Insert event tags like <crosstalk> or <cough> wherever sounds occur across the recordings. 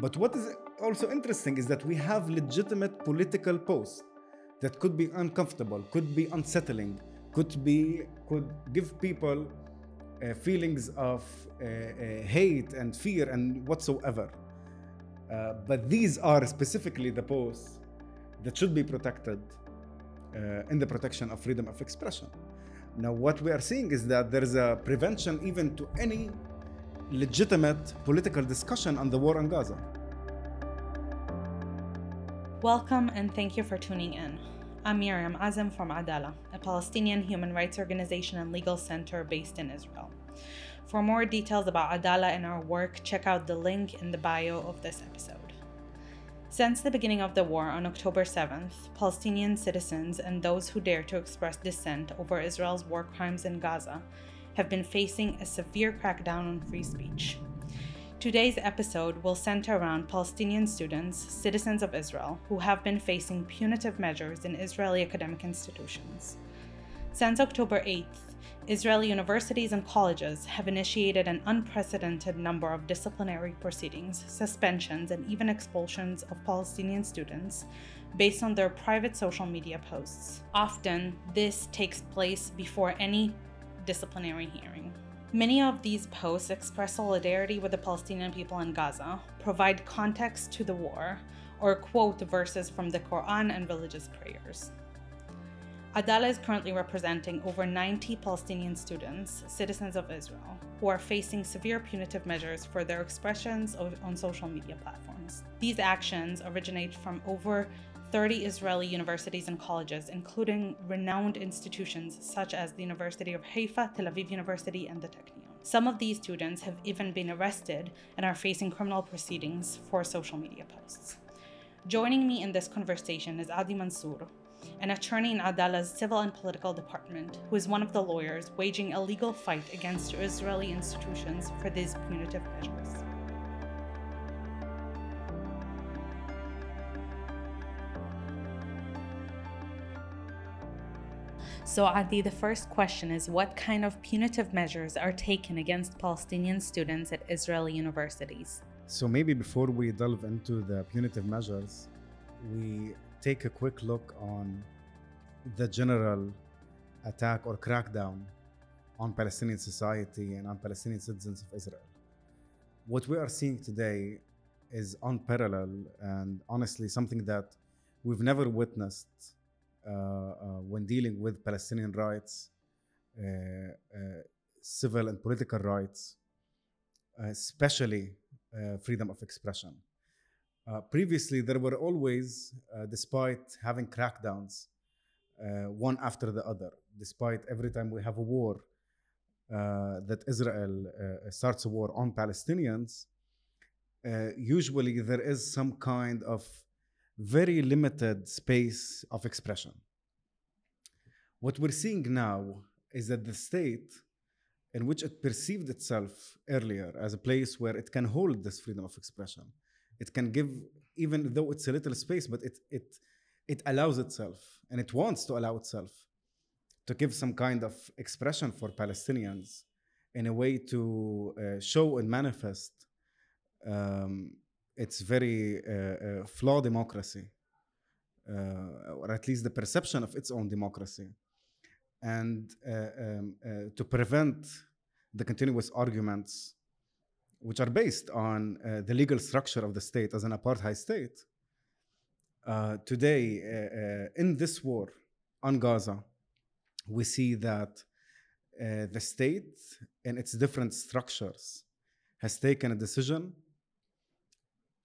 But what is also interesting is that we have legitimate political posts that could be uncomfortable, could be unsettling, could be could give people uh, feelings of uh, uh, hate and fear and whatsoever. Uh, but these are specifically the posts that should be protected uh, in the protection of freedom of expression. Now, what we are seeing is that there is a prevention even to any legitimate political discussion on the war on Gaza. Welcome and thank you for tuning in. I'm Miriam Azem from Adalah, a Palestinian human rights organization and legal center based in Israel. For more details about Adalah and our work, check out the link in the bio of this episode. Since the beginning of the war on October 7th, Palestinian citizens and those who dare to express dissent over Israel's war crimes in Gaza have been facing a severe crackdown on free speech. Today's episode will center around Palestinian students, citizens of Israel, who have been facing punitive measures in Israeli academic institutions. Since October 8th, Israeli universities and colleges have initiated an unprecedented number of disciplinary proceedings, suspensions, and even expulsions of Palestinian students based on their private social media posts. Often, this takes place before any disciplinary hearing. Many of these posts express solidarity with the Palestinian people in Gaza, provide context to the war, or quote verses from the Quran and religious prayers. Adalah is currently representing over 90 Palestinian students, citizens of Israel, who are facing severe punitive measures for their expressions on social media platforms. These actions originate from over 30 Israeli universities and colleges, including renowned institutions such as the University of Haifa, Tel Aviv University, and the Technion. Some of these students have even been arrested and are facing criminal proceedings for social media posts. Joining me in this conversation is Adi Mansour, an attorney in Adalah's civil and political department, who is one of the lawyers waging a legal fight against Israeli institutions for these punitive measures. So, Adi, the first question is what kind of punitive measures are taken against Palestinian students at Israeli universities? So, maybe before we delve into the punitive measures, we take a quick look on the general attack or crackdown on Palestinian society and on Palestinian citizens of Israel. What we are seeing today is unparalleled and honestly something that we've never witnessed when dealing with Palestinian rights, uh, uh civil and political rights, especially uh, freedom of expression. Uh, previously, there were always, uh, despite having crackdowns, uh, one after the other, despite every time we have a war, uh, that Israel uh, starts a war on Palestinians, usually there is some kind of very limited space of expression. What we're seeing now is that the state, in which it perceived itself earlier as a place where it can hold this freedom of expression, it can give even though it's a little space but it it it allows itself and it wants to allow itself to give some kind of expression for palestinians in a way to uh, show and manifest um, its very uh, uh, flawed democracy uh, or at least the perception of its own democracy. And uh, um, to prevent the continuous arguments which are based on the legal structure of the state as an apartheid state, today in this war on Gaza, we see that uh, the state in its different structures has taken a decision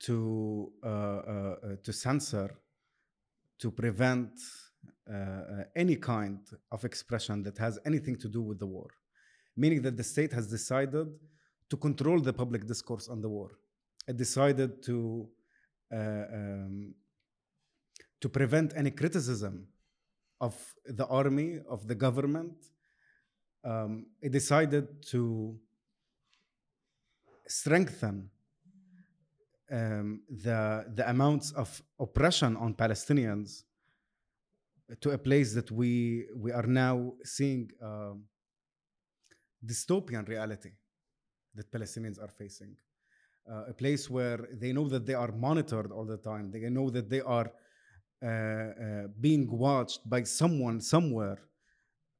to uh, to censor, to prevent any kind of expression that has anything to do with the war, meaning that the state has decided to control the public discourse on the war. It decided to uh, um, to prevent any criticism of the army of the government. Um, it decided to strengthen um, the the amounts of oppression on Palestinians to a place that we we are now seeing um, dystopian reality that Palestinians are facing. uh, a place where they know that they are monitored all the time. They know that they are uh, uh, being watched by someone somewhere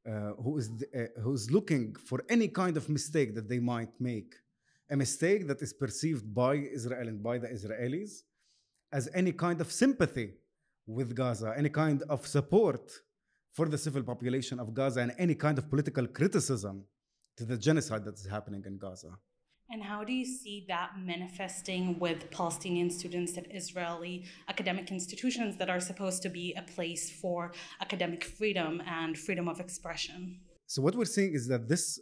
uh, who is uh, who's looking for any kind of mistake that they might make, a mistake that is perceived by Israel and by the Israelis as any kind of sympathy with Gaza, any kind of support for the civil population of Gaza, and any kind of political criticism to the genocide that is happening in Gaza. And how do you see that manifesting with Palestinian students at Israeli academic institutions that are supposed to be a place for academic freedom and freedom of expression? So, what we're seeing is that this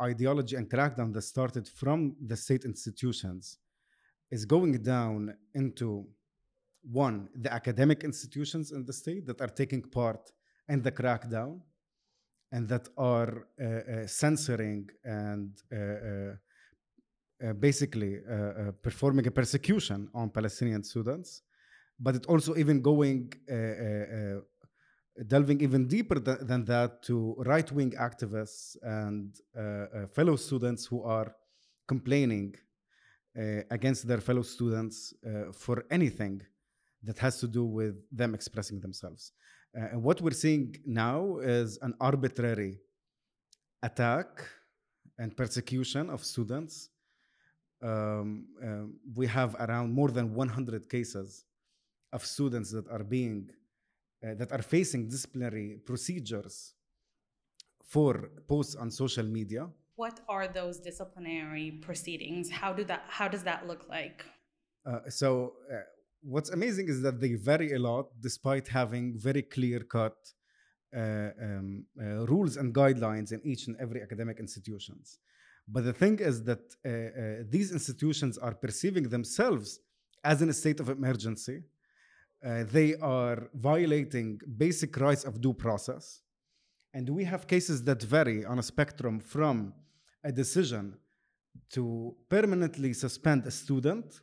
ideology and crackdown that started from the state institutions is going down into one, the academic institutions in the state that are taking part in the crackdown and that are uh, uh, censoring and uh, uh uh, basically uh, uh, performing a persecution on Palestinian students, but it also even going delving even deeper th- than that to right-wing activists and fellow students who are complaining against their fellow students for anything that has to do with them expressing themselves. Uh, and what we're seeing now is an arbitrary attack and persecution of students um, uh, we have around more than 100 cases of students that are being uh, that are facing disciplinary procedures for posts on social media? What are those disciplinary proceedings? How do that how does that look like? Uh, so uh, what's amazing is that they vary a lot despite having very clear cut uh, um, uh, rules and guidelines in each and every academic institutions. But the thing is that uh, uh, these institutions are perceiving themselves as in a state of emergency. Uh, they are violating basic rights of due process. And we have cases that vary on a spectrum from a decision to permanently suspend a student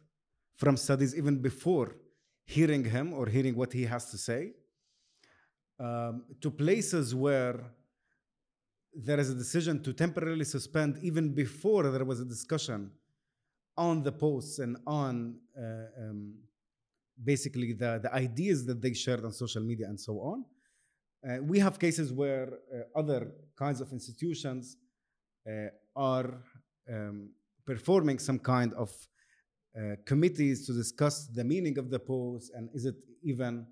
from studies even before hearing him or hearing what he has to say, um, to places where there is a decision to temporarily suspend even before there was a discussion on the posts and on uh, um, basically the, the ideas that they shared on social media and so on. Uh, we have cases where uh, other kinds of institutions uh, are um, performing some kind of uh, committees to discuss the meaning of the post and is it even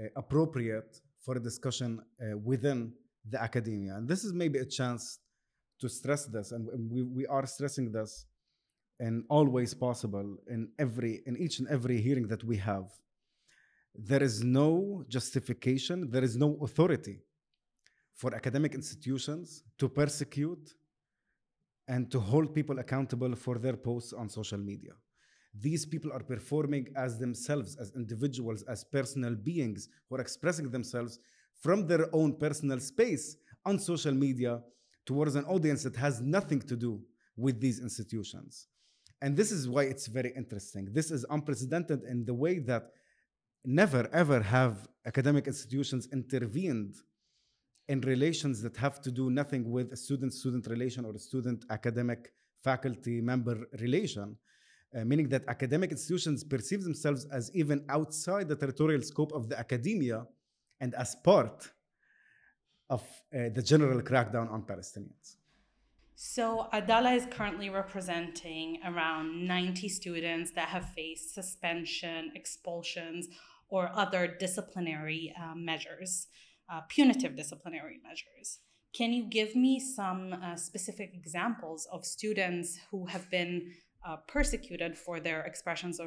uh, appropriate for a discussion within the academia. And this is maybe a chance to stress this, and we, we are stressing this in always possible in every in each and every hearing that we have. There is no justification, there is no authority for academic institutions to persecute and to hold people accountable for their posts on social media. These people are performing as themselves, as individuals, as personal beings who are expressing themselves from their own personal space on social media towards an audience that has nothing to do with these institutions. And this is why it's very interesting. This is unprecedented in the way that never ever have academic institutions intervened in relations that have to do nothing with a student student relation or a student academic faculty member relation. Uh, meaning that academic institutions perceive themselves as even outside the territorial scope of the academia and as part of uh, the general crackdown on Palestinians. So, Adalah is currently representing around 90 students that have faced suspension, expulsions, or other disciplinary uh, measures, uh, punitive disciplinary measures. Can you give me some uh, specific examples of students who have been uh, persecuted for their expressions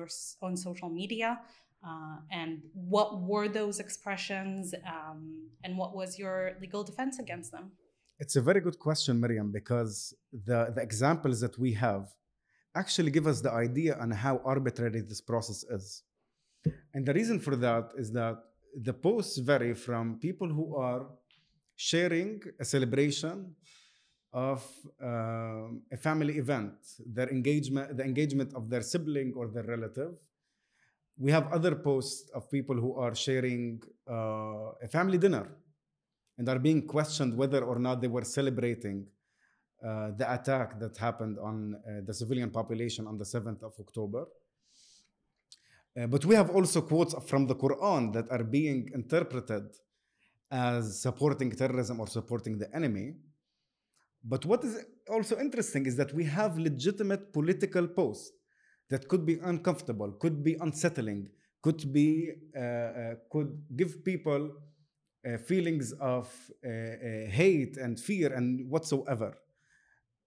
on social media uh, and what were those expressions um, and what was your legal defense against them? It's a very good question, Miriam, because the, the examples that we have actually give us the idea on how arbitrary this process is. And the reason for that is that the posts vary from people who are sharing a celebration of uh, a family event, their engagement, the engagement of their sibling or their relative, we have other posts of people who are sharing uh, a family dinner and are being questioned whether or not they were celebrating uh, the attack that happened on uh, the civilian population on the 7th of October. Uh, but we have also quotes from the Quran that are being interpreted as supporting terrorism or supporting the enemy. But what is also interesting is that we have legitimate political posts that could be uncomfortable, could be unsettling, could be uh, uh, could give people uh, feelings of uh, uh, hate and fear and whatsoever.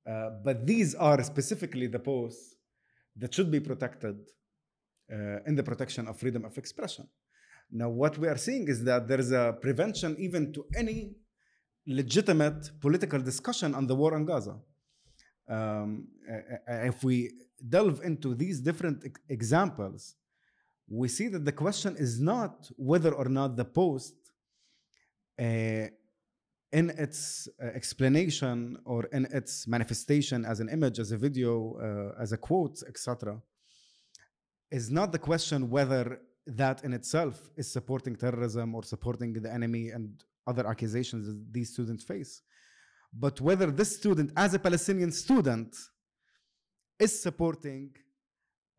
Uh, but these are specifically the posts that should be protected in the protection of freedom of expression. Now, what we are seeing is that there is a prevention even to any legitimate political discussion on the war on Gaza. Um, if we delve into these different examples, we see that the question is not whether or not the post uh, in its uh, explanation or in its manifestation as an image, as a video, uh, as a quote, etc., is not the question whether that in itself is supporting terrorism or supporting the enemy and other accusations that these students face, but whether this student, as a Palestinian student, is supporting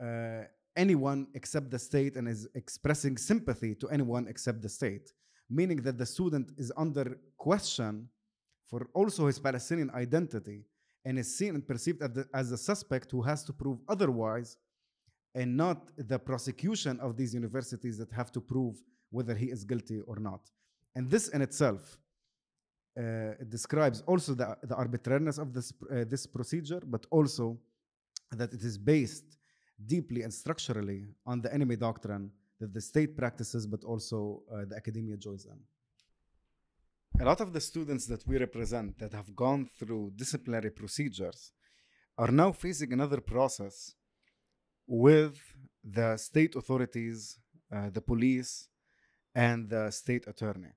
uh, anyone except the state and is expressing sympathy to anyone except the state, meaning that the student is under question for also his Palestinian identity and is seen and perceived as, a suspect who has to prove otherwise and not the prosecution of these universities that have to prove whether he is guilty or not. And this in itself uh, describes also the, the arbitrariness of this, uh, this procedure, but also that it is based deeply and structurally on the enemy doctrine that the state practices, but also uh, the academia joins in. A lot of the students that we represent that have gone through disciplinary procedures are now facing another process with the state authorities, uh, the police, and the state attorney.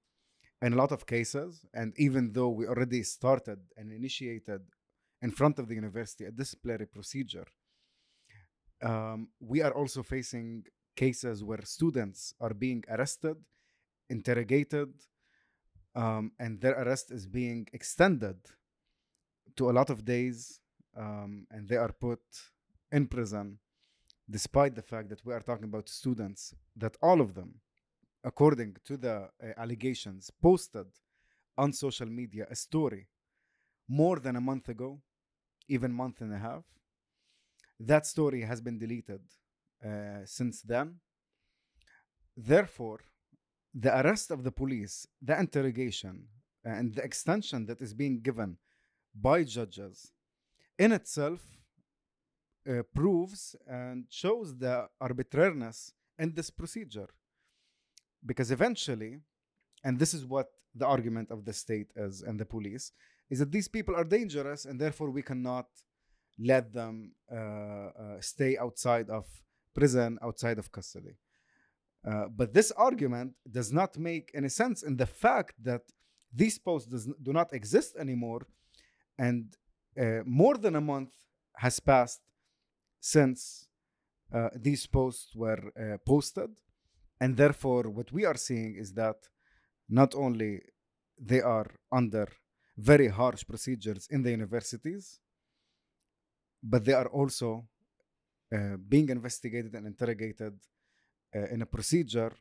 In a lot of cases, and even though we already started and initiated in front of the university a disciplinary procedure, um, we are also facing cases where students are being arrested, interrogated, um, and their arrest is being extended to a lot of days, um, and they are put in prison despite the fact that we are talking about students that all of them, according to the uh, allegations, posted on social media a story more than a month ago, even month and a half. That story has been deleted since then. Therefore, the arrest of the police, the interrogation, and the extension that is being given by judges in itself uh, proves and shows the arbitrariness in this procedure. Because eventually, and this is what the argument of the state is and the police, is that these people are dangerous and therefore we cannot let them uh, uh, stay outside of prison, outside of custody. Uh, but this argument does not make any sense in the fact that these posts does, do not exist anymore and uh, more than a month has passed since uh, these posts were uh, posted and therefore what we are seeing is that not only they are under very harsh procedures in the universities but they are also uh, being investigated and interrogated uh, in a procedure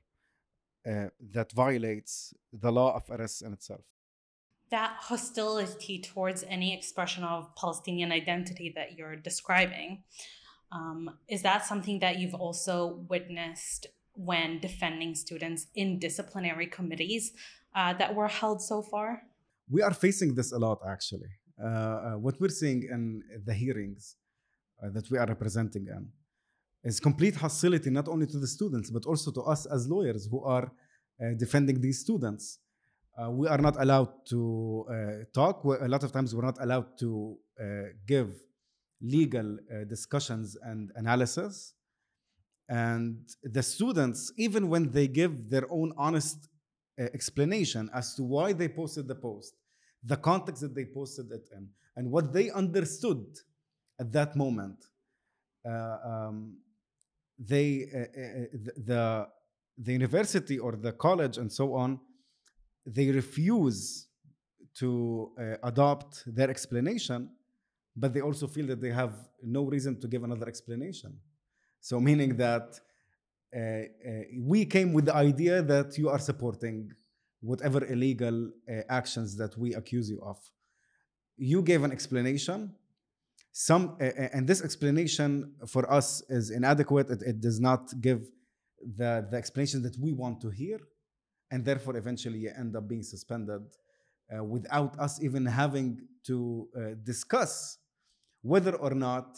uh, that violates the law of arrest in itself that hostility towards any expression of Palestinian identity that you're describing um, is that something that you've also witnessed when defending students in disciplinary committees uh, that were held so far? We are facing this a lot, actually. Uh, uh, what we're seeing in the hearings uh, that we are representing in is complete hostility not only to the students but also to us as lawyers who are uh, defending these students. Uh, we are not allowed to talk. A lot of times, we're not allowed to give legal uh, discussions and analysis. And the students, even when they give their own honest uh, explanation as to why they posted the post, the context that they posted it in, and what they understood at that moment, uh, um, they uh, uh, the the university or the college and so on, they refuse to adopt their explanation but they also feel that they have no reason to give another explanation. So, meaning that uh, uh, we came with the idea that you are supporting whatever illegal uh, actions that we accuse you of. You gave an explanation. Some and this explanation for us is inadequate. It, it does not give the the explanation that we want to hear, and therefore eventually you end up being suspended uh, without us even having to uh, discuss whether or not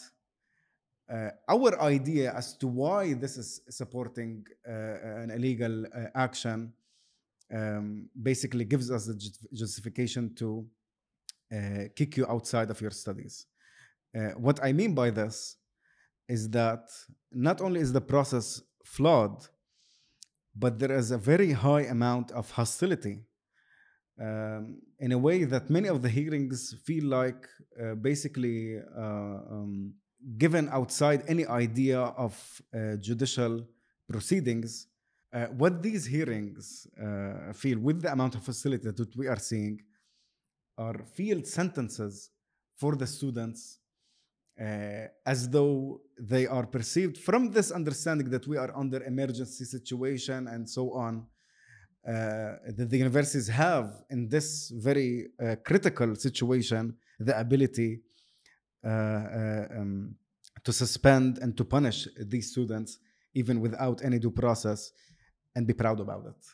uh, our idea as to why this is supporting uh, an illegal uh, action um, basically gives us the justification to uh, kick you outside of your studies. Uh, what I mean by this is that not only is the process flawed, but there is a very high amount of hostility um, in a way that many of the hearings feel like uh, basically uh, um, given outside any idea of uh, judicial proceedings. Uh, what these hearings uh, feel with the amount of hostility that we are seeing are field sentences for the students uh, as though they are perceived from this understanding that we are under emergency situation and so on uh, that the universities have in this very uh, critical situation the ability uh, uh, um, to suspend and to punish these students even without any due process and be proud about it.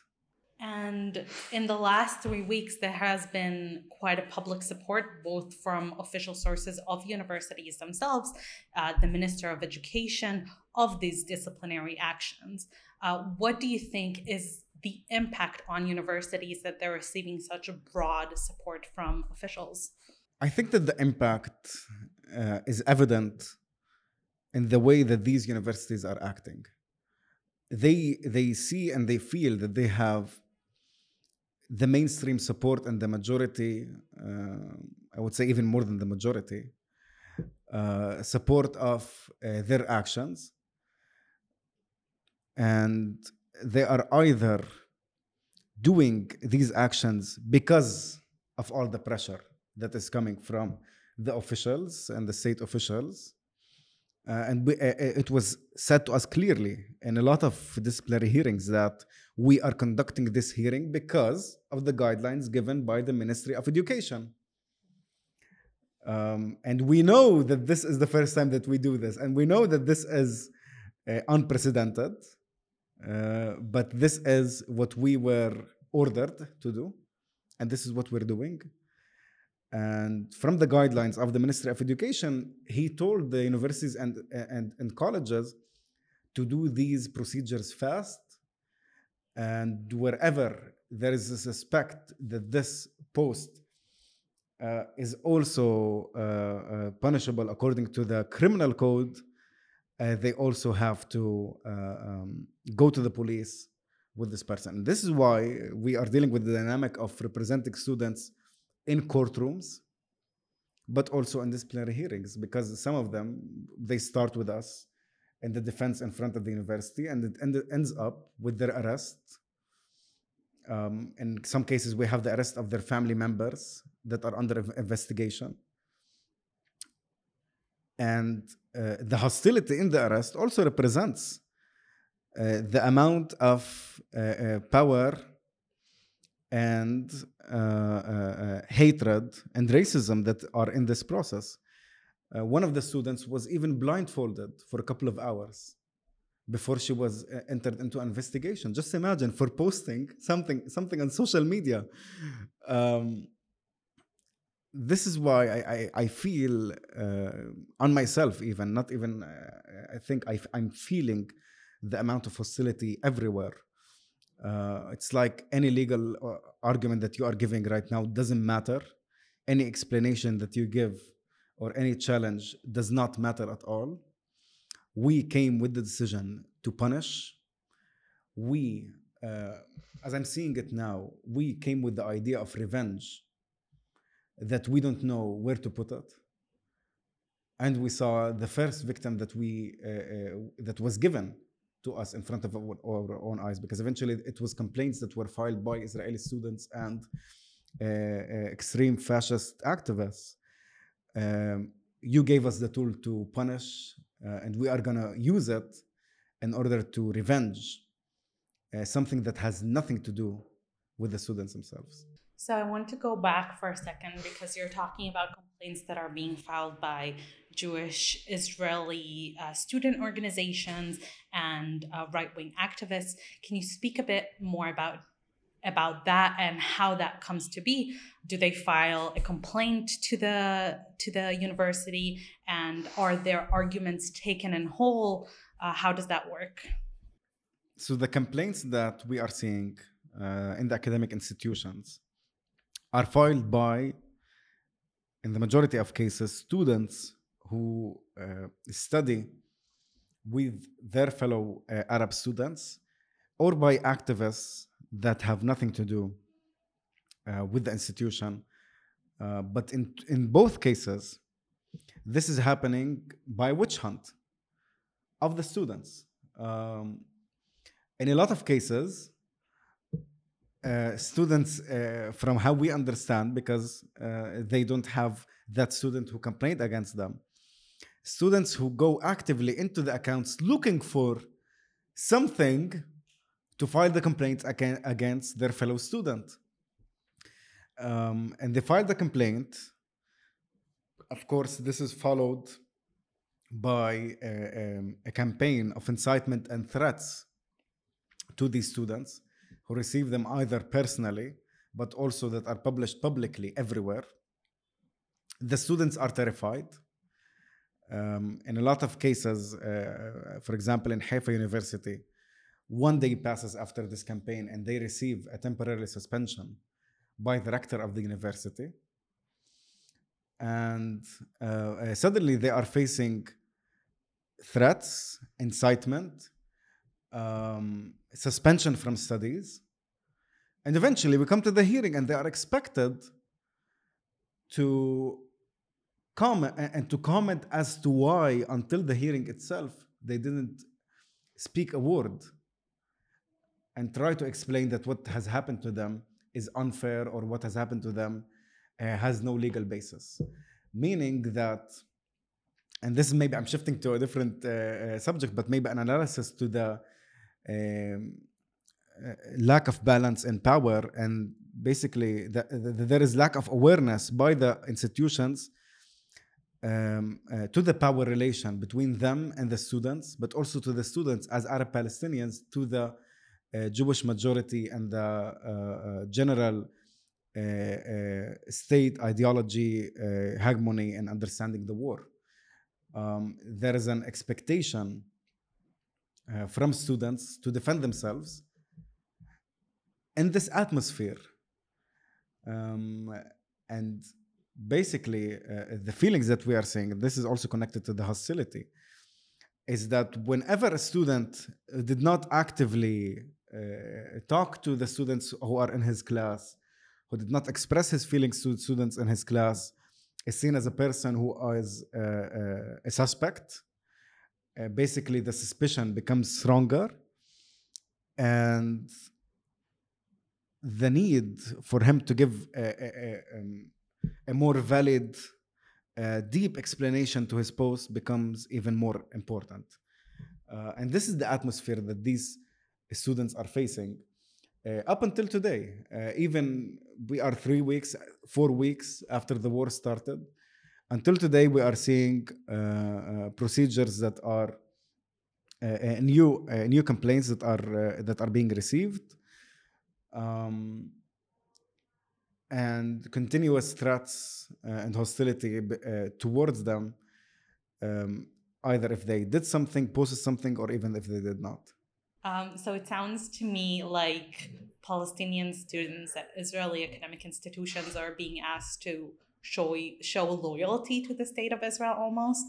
And in the last three weeks, there has been quite a public support, both from official sources of universities themselves, uh, the Minister of Education, of these disciplinary actions. Uh, what do you think is the impact on universities that they're receiving such a broad support from officials? I think that the impact uh, is evident in the way that these universities are acting. They, they see and they feel that they have the mainstream support and the majority, uh, I would say even more than the majority, uh, support of uh, their actions. And they are either doing these actions because of all the pressure that is coming from the officials and the state officials. Uh, and we, uh, uh, it was said to us clearly in a lot of disciplinary hearings that we are conducting this hearing because of the guidelines given by the Ministry of Education. Um, and we know that this is the first time that we do this, and we know that this is uh, unprecedented. Uh, but this is what we were ordered to do, and this is what we're doing. And from the guidelines of the Ministry of Education, he told the universities and, and, and colleges to do these procedures fast. And wherever there is a suspect that this post uh, is also uh, uh, punishable according to the criminal code, uh, they also have to uh, um, go to the police with this person. And this is why we are dealing with the dynamic of representing students in courtrooms, but also in disciplinary hearings, because some of them they start with us in the defense in front of the university, and it, it ends up with their arrest. Um, in some cases, we have the arrest of their family members that are under investigation. And uh, the hostility in the arrest also represents uh, the amount of uh, uh power and uh, uh, hatred and racism that are in this process. one of the students was even blindfolded for a couple of hours before she was entered into investigation. Just imagine for posting something something on social media. Um, this is why I, I, I feel uh, on myself even not even uh, I think I, I'm feeling the amount of hostility everywhere. Uh, it's like any legal uh, argument that you are giving right now doesn't matter. Any explanation that you give or any challenge does not matter at all. We came with the decision to punish. We, uh, as I'm seeing it now, we came with the idea of revenge that we don't know where to put it. And we saw the first victim that we uh, uh, that was given to us in front of our, our, own eyes, because eventually it was complaints that were filed by Israeli students and uh, uh extreme fascist activists. Um, you gave us the tool to punish, uh, and we are gonna use it in order to revenge uh, something that has nothing to do with the students themselves. So I want to go back for a second because you're talking about complaints that are being filed by Jewish Israeli uh, student organizations and uh, right wing activists. Can you speak a bit more about about that and how that comes to be? Do they file a complaint to the to the university, and are their arguments taken in whole? Uh, how does that work? So the complaints that we are seeing uh, in the academic institutions are filed by, in the majority of cases, students who uh, study with their fellow uh, Arab students or by activists that have nothing to do uh, with the institution. Uh, but in, in both cases, this is happening by witch hunt of the students. Um, in a lot of cases, uh, students, uh, from how we understand, because uh, they don't have that student who complained against them, students who go actively into the accounts looking for something to file the complaint against their fellow student. Um, and they file the complaint. Of course, this is followed by a, um, a campaign of incitement and threats to these students who receive them either personally but also that are published publicly everywhere. The students are terrified. Um, in a lot of cases, uh, for example, in Haifa University, one day passes after this campaign and they receive a temporary suspension by the rector of the university. And uh, uh, suddenly they are facing threats, incitement, um, suspension from studies. And eventually we come to the hearing and they are expected to comment and to comment as to why until the hearing itself they didn't speak a word and try to explain that what has happened to them is unfair or what has happened to them uh, has no legal basis meaning that and this is maybe i'm shifting to a different uh, uh subject but maybe an analysis to the um, uh, lack of balance and power and basically the, the, there is lack of awareness by the institutions um, uh, to the power relation between them and the students but also to the students as arab palestinians to the uh, jewish majority and the uh, uh, general state ideology hegemony and understanding the war. Um, there is an expectation uh, from students to defend themselves in this atmosphere. Um, and basically, uh, the feelings that we are seeing, this is also connected to the hostility, is that whenever a student did not actively uh, talk to the students who are in his class, who did not express his feelings to students in his class, is seen as a person who is uh, uh, a suspect uh, basically the suspicion becomes stronger and the need for him to give a, a, a, um, a more valid uh, deep explanation to his post becomes even more important. Uh, and this is the atmosphere that these students are facing uh, up until today. Uh, even we are three weeks four weeks after the war started until today we are seeing uh, uh, procedures that are uh, new new complaints that are that are being received. Um, and continuous threats and hostility towards them um, either if they did something posted something or even if they did not. Um, so it sounds to me like Palestinian students at Israeli academic institutions are being asked to show show loyalty to the state of Israel almost.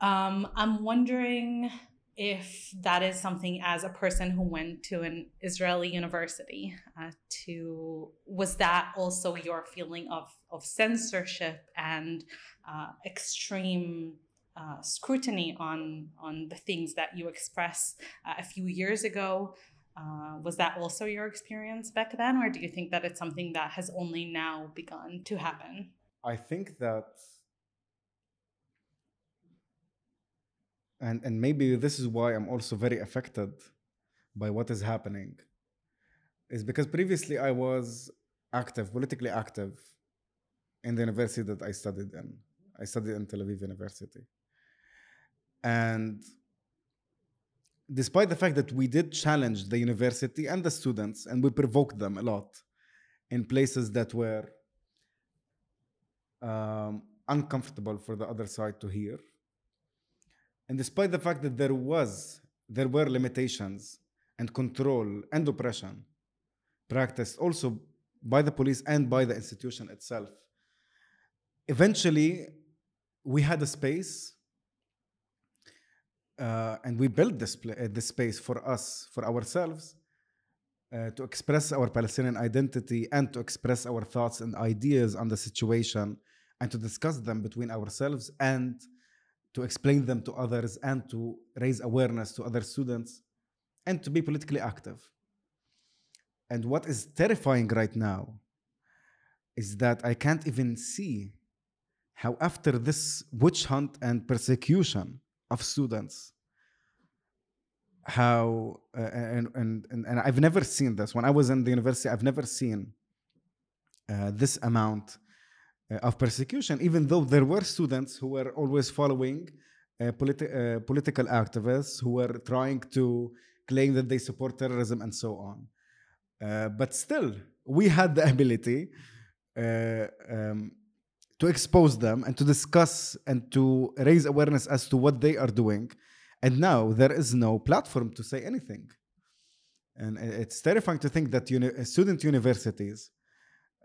Um, I'm wondering if that is something as a person who went to an Israeli university uh, to was that also your feeling of of censorship and uh, extreme uh, scrutiny on on the things that you express uh, a few years ago uh, was that also your experience back then, or do you think that it's something that has only now begun to happen? I think that, and and maybe this is why I'm also very affected by what is happening, is because previously I was active, politically active, in the university that I studied in. I studied in Tel Aviv University, and despite the fact that we did challenge the university and the students and we provoked them a lot in places that were um, uncomfortable for the other side to hear. And despite the fact that there was there were limitations and control and oppression practiced also by the police and by the institution itself eventually we had a space uh, and we built this, uh, this space for us, for ourselves, uh, to express our Palestinian identity and to express our thoughts and ideas on the situation and to discuss them between ourselves and to explain them to others and to raise awareness to other students and to be politically active. And what is terrifying right now is that I can't even see how, after this witch hunt and persecution of students, how uh, and, and and I've never seen this when I was in the university. I've never seen uh, this amount uh, of persecution, even though there were students who were always following uh, politi- uh, political activists who were trying to claim that they support terrorism and so on. But still, we had the <laughs> ability um, to expose them and to discuss and to raise awareness as to what they are doing. And now there is no platform to say anything. And it's terrifying to think that uni- student universities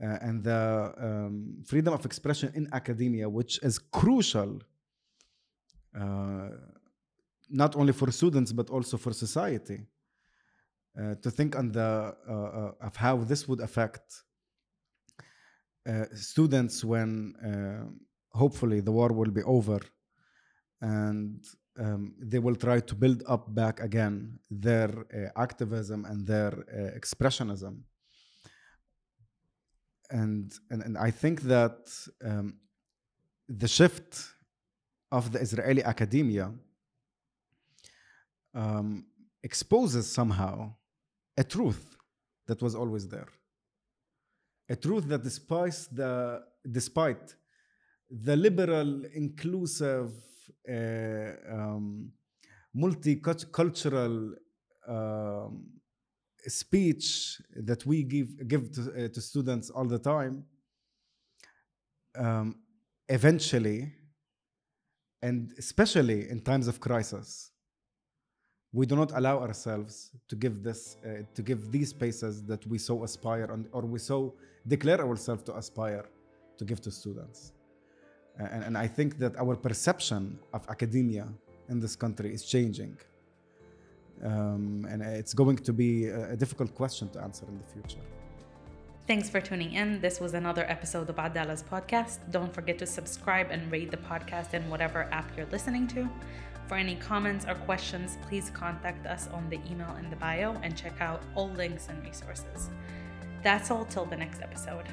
uh, and the um, freedom of expression in academia, which is crucial uh, not only for students but also for society, uh, to think on the uh, uh, of how this would affect uh, students when uh, hopefully the war will be over and um, they will try to build up back again their uh, activism and their uh, expressionism. And, and and I think that um, the shift of the Israeli academia um, exposes somehow a truth that was always there, a truth that despite the despite the liberal, inclusive, uh, um, multicultural um, speech that we give give to, uh, to students all the time um, eventually and especially in times of crisis we do not allow ourselves to give this uh, to give these spaces that we so aspire and or we so declare ourselves to aspire to give to students and, and i think that our perception of academia in this country is changing um, and it's going to be a, difficult question to answer in the future. Thanks for tuning in. This was another episode of Adalah's podcast. Don't forget to subscribe and rate the podcast in whatever app you're listening to. For any comments or questions, please contact us on the email in the bio and check out all links and resources. That's all till the next episode.